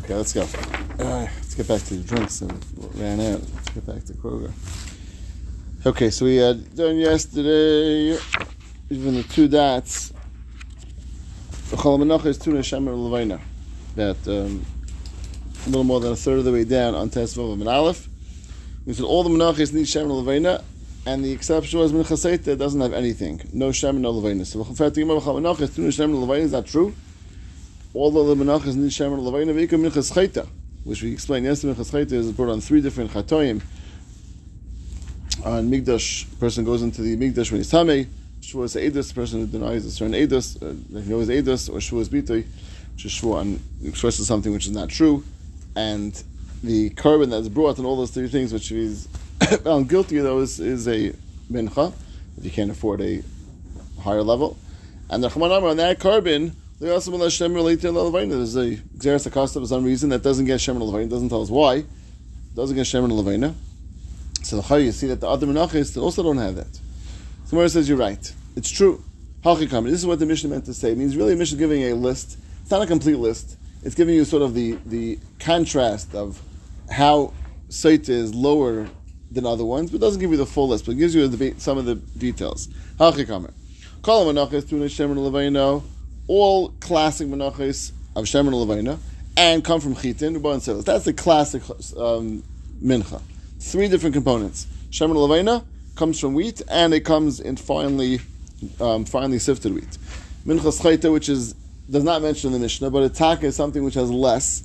Okay, let's go. Uh, let's get back to the drinks and ran out. Let's get back to Kroger. Okay, so we had done yesterday, even the two dots. Is Levina. That um, a little more than a third of the way down on Tesvav and Aleph. We said all the Menachas need Shemer Levina, and the exception was Mincha Seita doesn't have anything. No no Levina. So Chol Menachah is Tuna Shemer Levina. Is that true? All the Menachas need Shemer Levina. V'ikam Mincha Seita, which we explained yesterday. Mincha Seita is brought on three different Chatoim. On Migdash, person goes into the Migdash when he's Tameh. Shua is Edus, person who denies a certain Edus, uh, he knows Edus, or Shua is Bitoi, which is Shua and expresses something which is not true. And the korban that's brought and all those three things which he's found guilty of those is a mincha, if you can't afford a higher level. And the Chaman on that korban, they also will Hashem relate to There's a Xeris Acosta for some reason that doesn't get Shem Levina, doesn't tell us why, doesn't get Shem Levina. So how you see that the other menachis also don't have that. So Gemara says you're right. It's true. Hachikam. This is what the Mishnah meant to say. It means really, the Mishnah giving a list. It's not a complete list. It's giving you sort of the, the contrast of how Saita is lower than other ones, but doesn't give you the full list, but gives you the, some of the details. Hachikam. Kol menachis tuna shemer levaino. All classic menachis of shemer levaino and come from chitin. Ruban Silas. That's the classic um, mincha. Three different components. Shemer levaino comes from wheat, and it comes in finely, um, finely sifted wheat. Minchas chayta, which is does not mention in the Mishnah, but a taka is something which has less.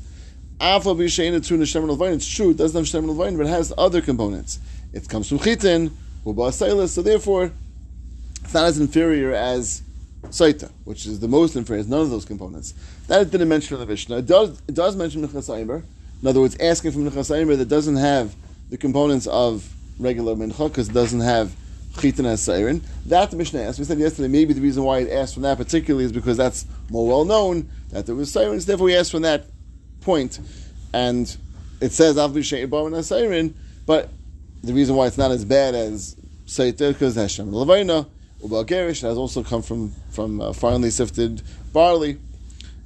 Afa b'sheina tuna shemen It's true, it doesn't have shemen levaina, but it has other components. It comes from chitin, uba silas. so therefore it's not as inferior as saita, which is the most inferior. None of those components. That it didn't mention in the Mishnah. It does, it does mention minchas In other words, asking from minchas that doesn't have the components of regular mincha because it doesn't have chitin as siren. That the Mishnah asked. We said yesterday maybe the reason why it asked from that particularly is because that's more well known that there was sirens. Therefore, we asked from that point. and it says avli she'ibam and siren. But the reason why it's not as bad as Saita because Hashem Levina Ubal Gerish has also come from from uh, finely sifted barley,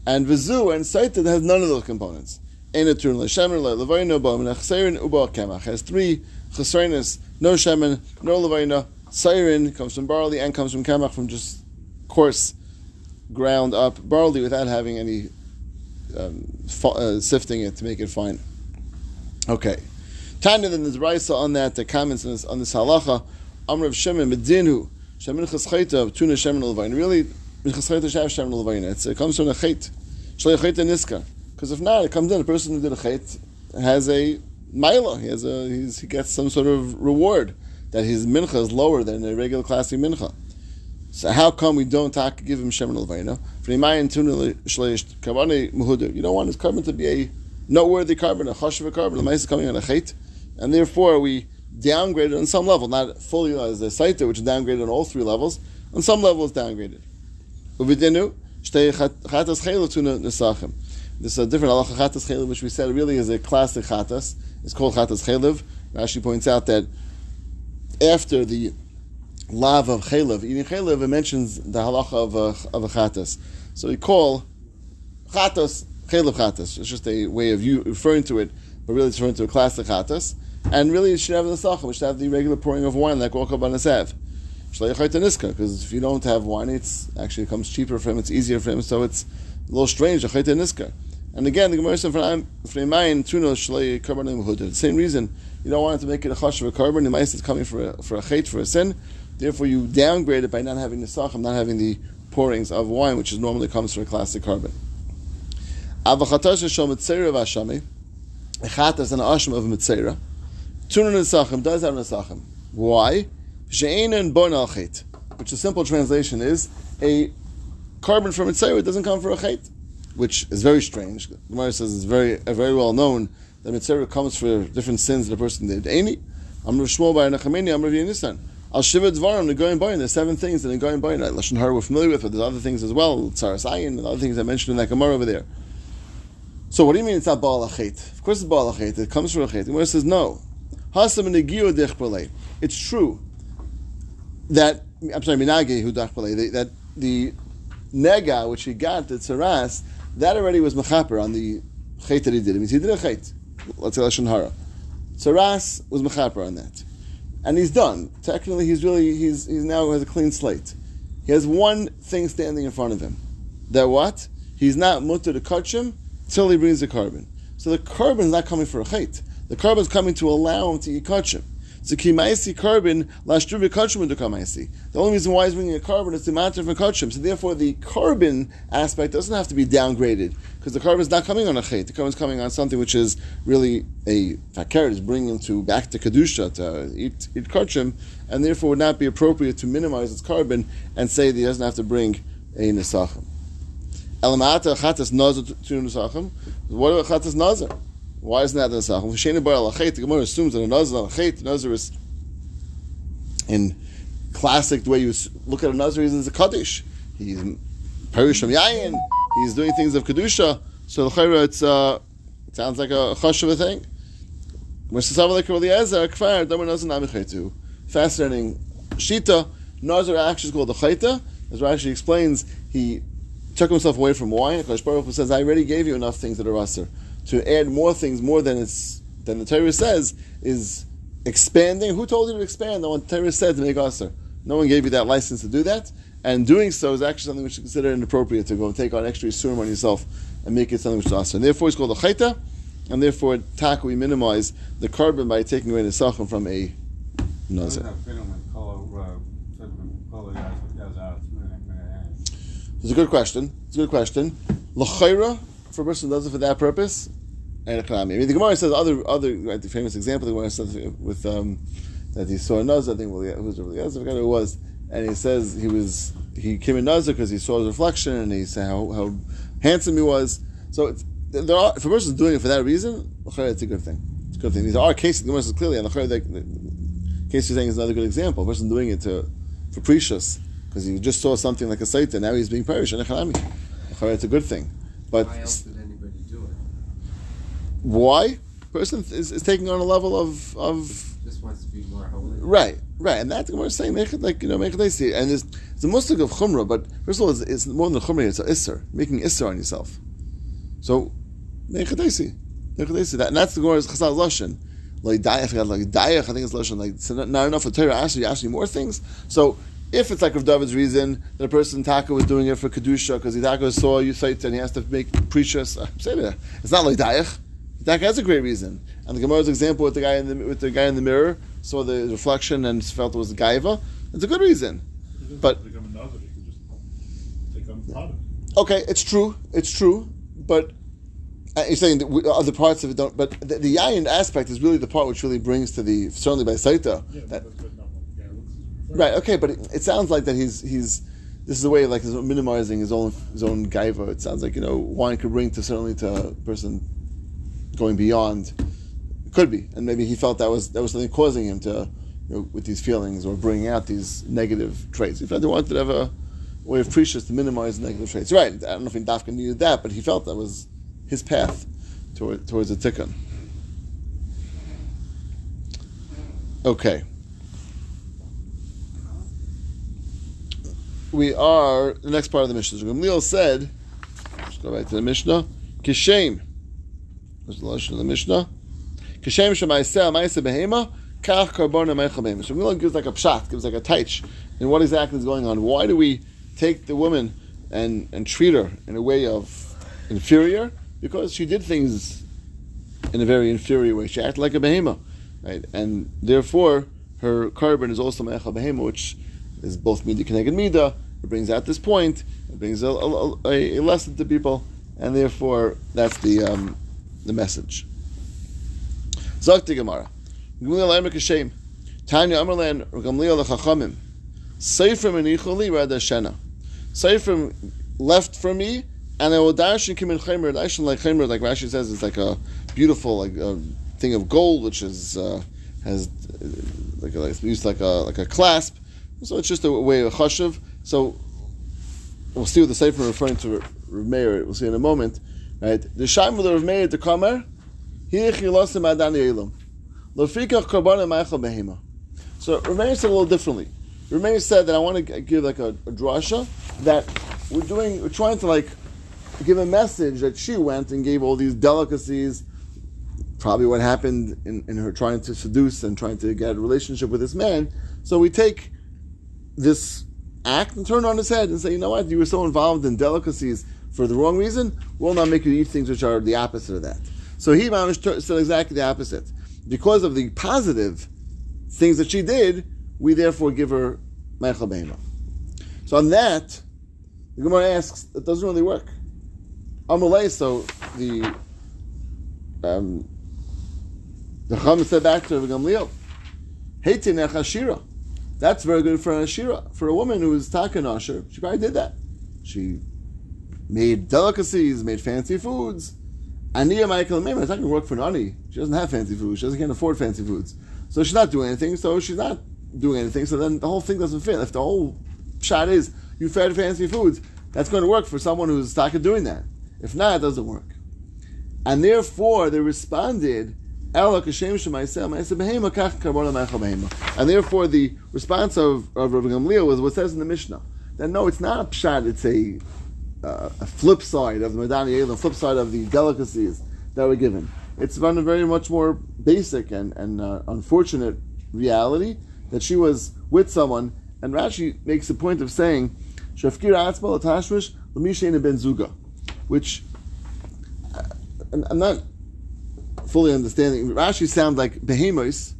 and Vizu and Saita has none of those components. Ein Turn L'Shemer Levina Bam Nachserin Ubal Kemach has three chesronis, no shemen, no levina. Siren comes from barley and comes from kemach from just coarse, ground up barley without having any um, uh, sifting it to make it fine. Okay. Tanya then there's Raisa on that, the comments on this, on this halacha. Amr of Medinu, Shemin Chascheta, Tuna Shemin Levine. Really, Chascheta Shav Shemin Levine. It comes from a chait. Shlei Chait Niska. Because if not, it comes in, a person who did a chait has a Maila. He has a he gets some sort of reward that his mincha is lower than a regular classic mincha. So how come we don't give him shemen levayna? You don't want his korban to be a noteworthy korban, a chashiv korban. The mice is coming on a chait, and therefore we downgraded on some level, not fully as a saita, which is downgraded on all three levels. On some level, it's downgraded. This is a different halacha chatas chelev, which we said really is a classic chatas. It's called chatas chelev. Rashi points out that after the lav of chelev, eating chelev, it mentions the halacha of a, of a chatas. So we call chatas chelev chatas. It's just a way of you referring to it, but really it's referring to a classic chatas. And really it should have the sacha, which should have the regular pouring of wine like all kabbanas have. Because if you don't have wine, it's actually it comes cheaper for him, it's easier for him, so it's a little strange. And again, the Gemara said, "Fremayin tuno shlei karbanim. The same reason you don't want it to make it a chash of a korban. The mice is coming for a, for a chait for a sin. Therefore, you downgrade it by not having the sacham, not having the pourings of wine, which is normally comes for a classic korban. Avachatas shom mitzera v'ashami. An asham of mitzera. Tuno nesachim does have nesachim. Why? She'enin bon al chait. Which the simple translation is a korban from mitzera doesn't come for a chait which is very strange. Gemara says it's very uh, very well known that mitzvah comes for different sins that a person did. Any, I'm Rav Shmuel bar Nachmani, I'm Rav Yonasan. Al Shiva Dvarim, the going by, there's seven things that the going by, Lashon Hara we're familiar with, but there's other things as well, Tzaras Ayin, and other things I mentioned in that Gemara over there. So what do you mean it's not Baal Achet? Of course it's Baal Achet, it comes from Achet. The Gemara says no. It's true that, I'm sorry, Minage Hu that the nega which he got, the tzaras, that already was mechaper on the chait that he did. It means he did a chait. Let's say lashon hara. Tsaras was mechaper on that, and he's done. Technically, he's really he's he's now has a clean slate. He has one thing standing in front of him. That what? He's not mutter to kachim till he brings the korban. So the korban is not coming for a chait. The korban is coming to allow him to eat kachim. So kimaisi korban lashtuvi kachim kamaisi. The only reason why he's bringing a korban is to matter for kachim. So therefore, the korban aspect doesn't have to be downgraded because the korban is not coming on a chait. The korban is coming on something which is really a fakir is bringing him to back to kedusha to eat eat kachim, and therefore would not be appropriate to minimize its korban and say that he doesn't have to bring a nesachim. Elamata chatas nazar to nesachim. What about chatas nazar? Why isn't that the alachet. The Gemara assumes that a nazar alachet. Nazar is in classic the way you look at a nazar. He's a kaddish. He's perish from yayin. He's doing things of kedusha. So the it's uh, it sounds like a chosh of a thing. Fascinating shita. Nazar actually is called the chayta. As Rashi explains, he took himself away from wine. Akash Baruch Hu says, "I already gave you enough things that are aser. To add more things, more than it's than the Torah says, is expanding. Who told you to expand? No one Torah said to make aser. No one gave you that license to do that. And doing so is actually something which is considered inappropriate to go and take on extra yisurim on yourself and make it something which is aser. And therefore, it's called a chayta. And therefore, tak we minimize the korban by taking away the sachem from a nazir. It's a good question. It's a good question. L'chayra, for a person who does it for that purpose, and I mean, the Gemara says other other right, the famous example the Gemara says with um, that he saw a nazar. I think well, who was really I forgot who it was, and he says he was he came in nazar because he saw his reflection and he said how, how handsome he was. So it's, there are, if a person is doing it for that reason, it's a good thing. It's a good thing. These are cases. The Gemara says clearly, and the case you're saying is another good example. A person doing it to for precious because he just saw something like a saita, now he's being perished. It's a good thing. But why else did anybody do it? Why? Person is, is taking on a level of of just wants to be more holy. Right, right, and that's what we're saying. Like you know, make it see. And it's, it's a mustig of chumrah, but first of all, it's, it's more than a chumrah. It's an isser, making isser on yourself. So make it see, make it see that, and that's the Gemara's chasal lashon. Like dayach, like dayach, I think it's lashon. Like so not, not enough for Torah. Actually, actually more things. So if it's like Rav David's reason that a person Taka was doing it for kedusha because he Taka saw you say and he has to make precious, it's not like daich. Taka has a great reason. And the Gemara's example with the guy in the with the guy in the mirror saw the reflection and felt it was a gaiva. It's a good reason. But okay, it's true. It's true. But uh, you're saying that we, other parts of it don't. But the, the yayin aspect is really the part which really brings to the certainly by saita Yeah, that but, but no, yeah, it looks Right. Okay, but it, it sounds like that he's he's this is a way of like minimizing his own his own gaiva. It sounds like you know wine could bring to certainly to a person going beyond. Could be, and maybe he felt that was that was something causing him to you know with these feelings or bringing out these negative traits. He felt he wanted to have a way of precious to minimize negative traits. Right. I don't know if Dafka needed that, but he felt that was his path toward, towards a tikkun. Okay. we are the next part of the Mishnah. Gamliel said, let's go back to the Mishnah. Kishem. What's the lashon of the Mishnah? Kishem shemaiseh ma'aseh behema kach karbona meichel behema. So Gamliel gives like a pshat, gives like a taich and what exactly is going on. Why do we take the woman and and treat her in a way of inferior? Because she did things in a very inferior way. She acted like a behema, right? And therefore, her korban is also meichel behema, which is both mida connected mida. It brings out this point. It brings a, a, a, a lesson to people, and therefore that's the um, the message. Zakti Gemara. Gamliel Emek Hashem. Tanya Amerlan Gamliel Chachamim. Seifrim enicholi rada shena. Seifrim left from me, and I will dash and come in chaymer. Dash like chaymer, like Rashi says, it's like a beautiful like a thing of gold, which is uh, has uh, like, like used like a like a clasp. So it's just a way of chashuv. So we'll see what the Sefer referring to Rav Meir. We'll see in a moment. Right? The Shaim of the Meir to Kamer. Hier chilosim. Lofikach korban ma'achal behema. So Rav Meir said a little differently. Rav Meir said that I want to give like a, a drasha that we're doing. We're trying to like give a message that she went and gave all these delicacies. Probably what happened in, in her trying to seduce and trying to get a relationship with this man. So we take this act and turn it on his head and say, you know what, you were so involved in delicacies for the wrong reason, we'll not make you eat things which are the opposite of that. So he to said exactly the opposite. Because of the positive things that she did, we therefore give her Meichel Behema. So on that, the Gemara asks, it doesn't really work. Amalei, so the um, the Chum said back to Gamliel, Heitinech Ashira. That's very good for an Ashira. For a woman who is Taka Asher, she probably did that. She made delicacies, made fancy foods. Aniya Michael Maimer, it's not going to work for Nani. She doesn't have fancy food. She doesn't can't afford fancy foods. So she's not doing anything, so she's not doing anything. So then the whole thing doesn't fit. If the whole shot is you fed fancy foods, that's going to work for someone who's Taka doing that. If not, it doesn't work. And therefore, they responded, and therefore, the response of, of Rabbi Gamliel was what says in the Mishnah that no, it's not a pshat; it's a uh, a flip side of the Madani the flip side of the delicacies that were given. It's a very much more basic and and uh, unfortunate reality that she was with someone, and Rashi makes a point of saying, "Shafkir atzma latashmish l'mishein ben zuga," which uh, I'm not fully understanding. Rashi sounds like behemoths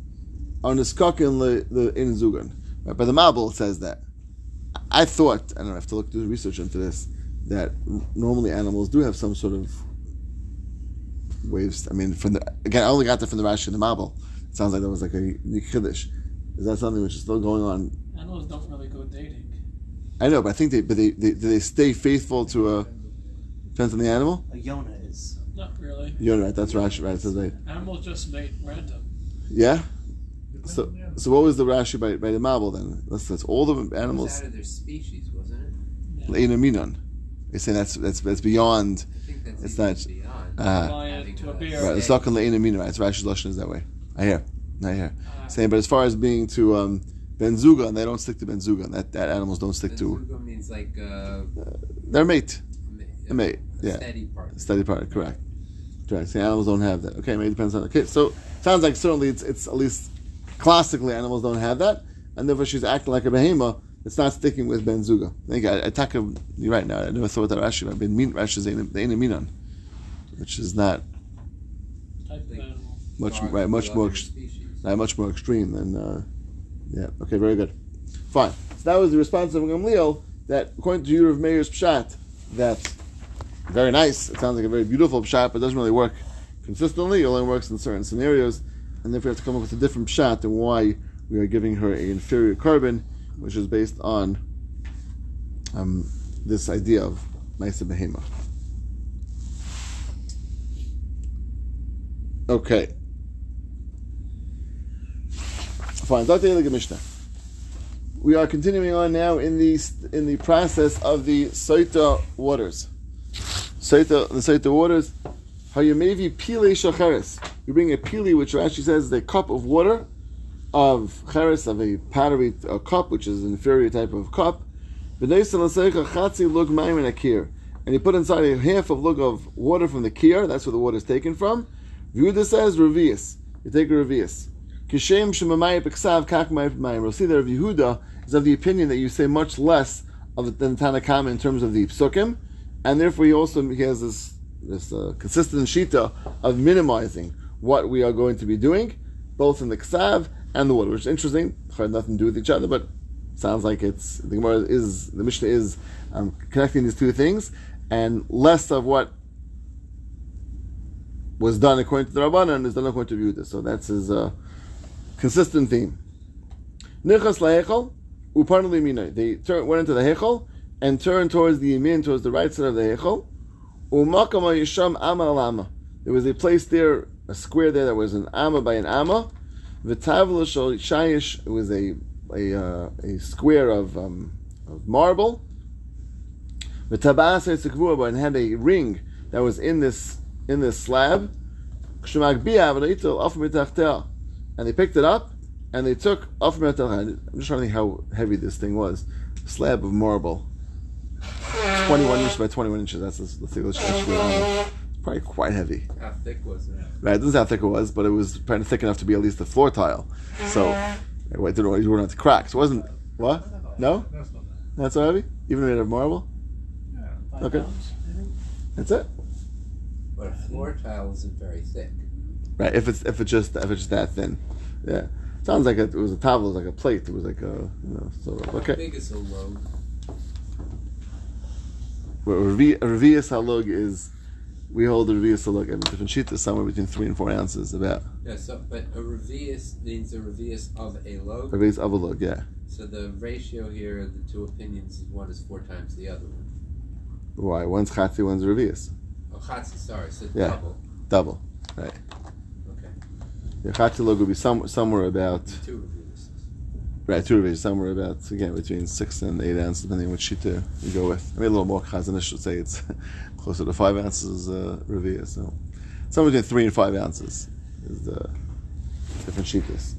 on the skokin the the in zugan. Right? But the Mabul says that. I thought, I don't know, I have to look do research into this, that normally animals do have some sort of waves. I mean, from the again, I only got that from the Rashi and the Mabul. It sounds like that was like a Kiddush. Is that something which is still going on? Animals don't really go dating. I know, but I think they, but they, they do they stay faithful to a depends on the animal. A Yona is. Not really. You're right. That's Rashi. Right. It says right. Animals just mate random. Yeah. So, on the animal. so what was the Rashi by, by the Mabul then? That's, that's all the It was animals. out of their species, wasn't it? Leina Minon. They say that's that's that's beyond. I think that's It's not- beyond. Uh, Lion having to a a right. It's not Leina Minon. Right. It's Rashi's lashon is that way. I hear. I hear. Uh, Saying, but as far as being to um, Ben Zuga, and they don't stick to Ben Zuga. That that animals don't stick to Benzuga means like uh, their mate. a A mate. a Yeah. steady part. Study part, correct. Correct. See, animals don't have that. Okay, maybe it depends on. Okay, so sounds like certainly it's, it's at least classically animals don't have that, and therefore she's acting like a behema. It's not sticking with Ben Zuga. I think I, I talk of you right now. I never thought that Rashi. I've been mean Rashi is the minan, which is not type of animal. much right, much more ex- species. not much more extreme than. Uh, yeah. Okay. Very good. Fine. So that was the response of Gamliel. That according to of Meir's pshat, that very nice. It sounds like a very beautiful pshat, but it doesn't really work consistently. It only works in certain scenarios, and therefore we have to come up with a different pshat and why we are giving her an inferior korban, which is based on um, this idea of Maisa Behema. Okay. Fine. Dr. Mishnah. We are continuing on now in the in the process of the Soita waters. Soita, the Soita waters. Hayamevi pile shacharis. You bring a pili, which Rashi says a cup of water of cheres of a pottery a cup, which is an inferior type of cup. And you put inside a half of lug of water from the kir. That's where the water is taken from. Yehuda says revius. You take a revius. Kishem shemamayim b'ksav kak mayim. We'll see that Yehuda is of the opinion that you say much less of than Tanakama in terms of the psukim, and therefore he also he has this this uh, consistent shita of minimizing what we are going to be doing, both in the ksav and the water, which is interesting. Had nothing to do with each other, but sounds like it's the Gemara is the Mishnah is um, connecting these two things, and less of what was done according to the Rabbanan is done according to Yehuda. So that's his uh, consistent theme. Nichas lahechol uparnu liminai. They turn, went into the hechol and turned towards the yamin, towards the right side of the hechol. Umakama yisham ama lama. There was a place there, a square there that was an ama by an ama. V'tavla shal shayish. Was a a, uh, a square of um, of marble. V'tabasa sekvua and had a ring that was in this in this slab. And they picked it up and they took off I'm just trying to think how heavy this thing was. Slab of marble. 21 inches by 21 inches. That's the, the thickness that should be on. It's probably quite heavy. How thick was it? Right, it doesn't say how thick it was, but it was kind of thick enough to be at least the floor tile. So, anyway, I didn't know you to crack. So it wasn't, what? No? That's not so heavy? Even made of marble? Yeah, five Okay. pounds. That's it? But a floor tile isn't very thick. Right, if it's if it's just if it's just that thin. Yeah. Sounds like it, it was a towel, it was like a plate. It was like a, you know, so, How okay. big is a load? Well, Revi- Revius halug is, we hold the Revius halug, I mean, different sheet is somewhere between three and four ounces, about. Yeah, so but a revius means a revius of a load. Revius of a log, yeah. So the ratio here of the two opinions is one is four times the other one. Why? One's chatzi, one's Revius. Oh, chatzi, sorry, so Yeah. double. Double. Right. Okay, The chatzi log would be some, somewhere about, two right, two Revius, somewhere about, again, between six and eight ounces, depending on which sheet you go with. I mean, a little more Chazon Ish would say it's closer to five ounces uh, so. Somewhere between three and five ounces is the different sheetas.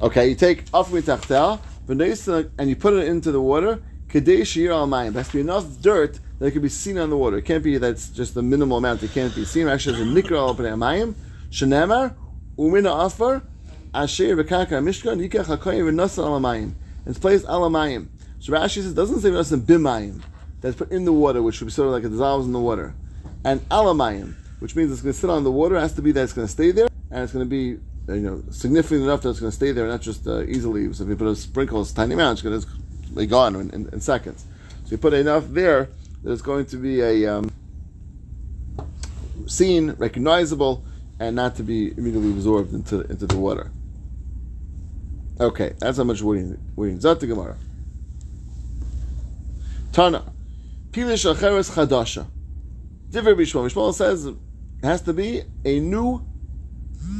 Okay, you take off mitachtel, and you put it into the water. Kadei shir al mayim. There has to be enough dirt that it can be seen on the water. It can't be that's just the minimal amount. It can't be seen. Actually, there's a nikra al mayim. Shenemar umina afar asher v'karka mishkan yikach hakoyim v'nosal al mayim. It's placed al mayim. So Rashi says it doesn't say v'nosal bimayim. That's put in the water, which would be sort of like it dissolves in the water. And alamayim, which means it's going to sit on the water, has to be that it's going to stay there, and it's going to be you know significant enough that it's going to stay there, not just uh, easily. So if you put a sprinkle, it's a tiny amount, it's going to be gone in, in, in seconds. So you put enough there that it's going to be a um, seen, recognizable, and not to be immediately absorbed into into the water. Okay, that's how much we we need. Zat the Gemara. Tana, pilish acheres chadasha. Divrei Bishmol. Bishmol says it has to be a new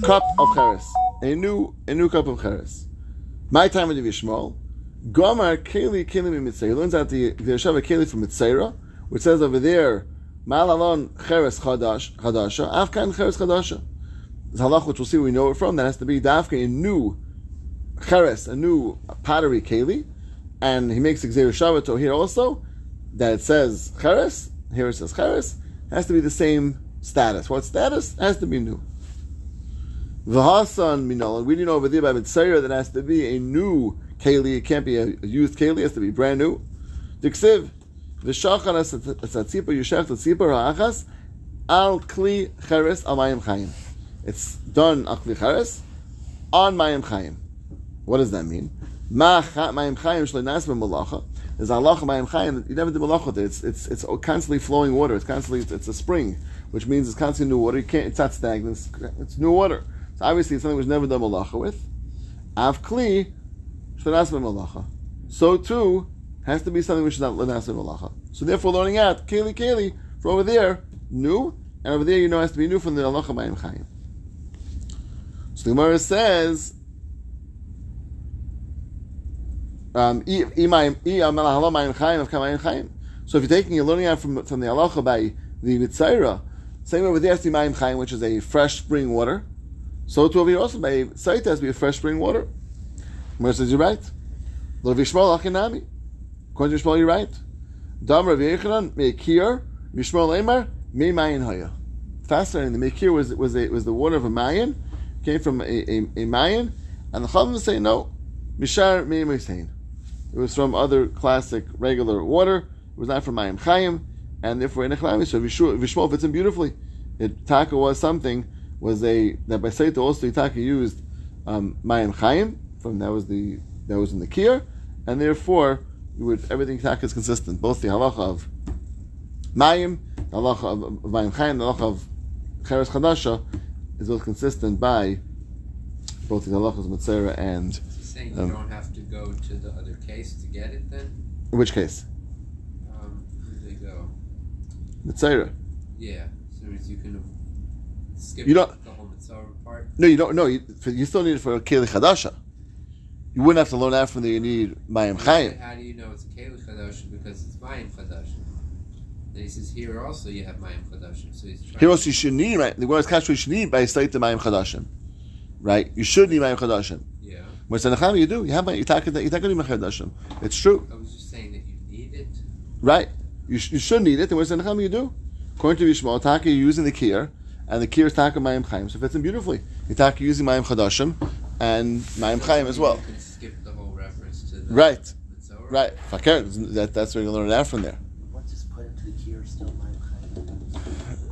cup of cheres, a new a new cup of cheres. My time of Bishmol. Gomar keli keli mitzayra. He learns out the the Yeshava keli from Mitzayra, which says over there, Malalon cheres chadash chadasha, Afkan cheres chadasha. This halach which we'll see we know it from. That has to be dafka a new cheres, a new pottery keli, and he makes Xer Shabbat here also that it says cheres. Here it says cheres has to be the same status. What status? Has to be new. V'hasan minol. We didn't know over there by Mitzayra that has to be a new keli. It can't be a used keli. It has to be brand new. Diksiv v'shachan asatzipa yushech tzipah ra'achas al kli cheres al mayim chayim. It's done al kli cheres on mayim chayim. What does that mean? There's halacha mayim chayim. You never do malacha. It's it's it's constantly flowing water. It's constantly it's, it's a spring, which means it's constantly new water. You can't. It's not stagnant. It's, it's new water. So obviously it's something which never done malacha with. Av kli shlei nas b'malacha. So too has to be something which is not lenas. So therefore, learning out keli keli for over there new, and over there you know has to be new from the halacha mayim chayim. So the Gemara says. Um, i- imayim- i amal hala mayim chayim of kamayim Um, chayim. So if you're taking, you're learning out from, from the halacha by the Mitzayra, same over with the to be mayim chayim, which is a fresh spring water. So to over here also by Saita to be a fresh spring water. Gemara says you're right. According to Yishmael, you're right. Dam Rav Yochanan meikir Yishmael Emar me mayin haya. Fascinating. The meikir was was a, was the water of a mayin, came from a, a, a and the Chachamim say no. Mishar me Misain. It was from other classic regular water. It was not from Mayim Chayim, and therefore in Echlami. So Vishmuel fits in beautifully. It Taka was something was a that by Saita also Taka used um, Mayim Chayim from that was the that was in the Kir, and therefore would everything Taka is consistent. Both the halacha of Mayim, the halacha of, Mayim Chayim, the halacha of Cheres Chadasha is both consistent by both the halachas Mitzera and saying you Um, don't have to go to the other case to get it then? in which case Um, where do they go? Mitzera. Yeah, as soon as you can skip You don't- the whole Mitzvah part. No, you don't. No, you, you still need it for a keli chadasha. You wouldn't have to learn out from there. You need mayim chayim. How do you know it's a Keli Chadash? Because it's Mayim Chadash. Then he says here also you have Mayim Chadash. So he's trying Here also you should need right. The word is you should need by state the mayim chadashim, right? You should need mayim chadashim. Yeah. When it's you do. You have you take it. You take it mayim chadashim. It's true. I was just saying that you need it. Right. You, sh- you shouldn't eat it. Then what's the Nechama you do? According to Yishmael, Taka, you're using the kir, and the kir is Taka Mayim Chaim. So it fits in beautifully. You Taka using Mayim Chadashim and Mayim Chaim as well. You could skip the whole reference to the Right. Mitzvah. Right. Fakir, that, that's where you learn it out from there. Once it's put into the key still my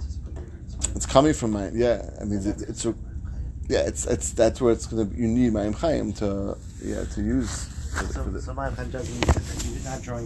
Just put it in. It's coming from Mayim. Yeah. I mean, it, it's, a- yeah, it's, it's, that's where it's going to, Be, you need Mayim Chaim to, yeah, to use. For the, for So, the, so my doesn't, you're not drawing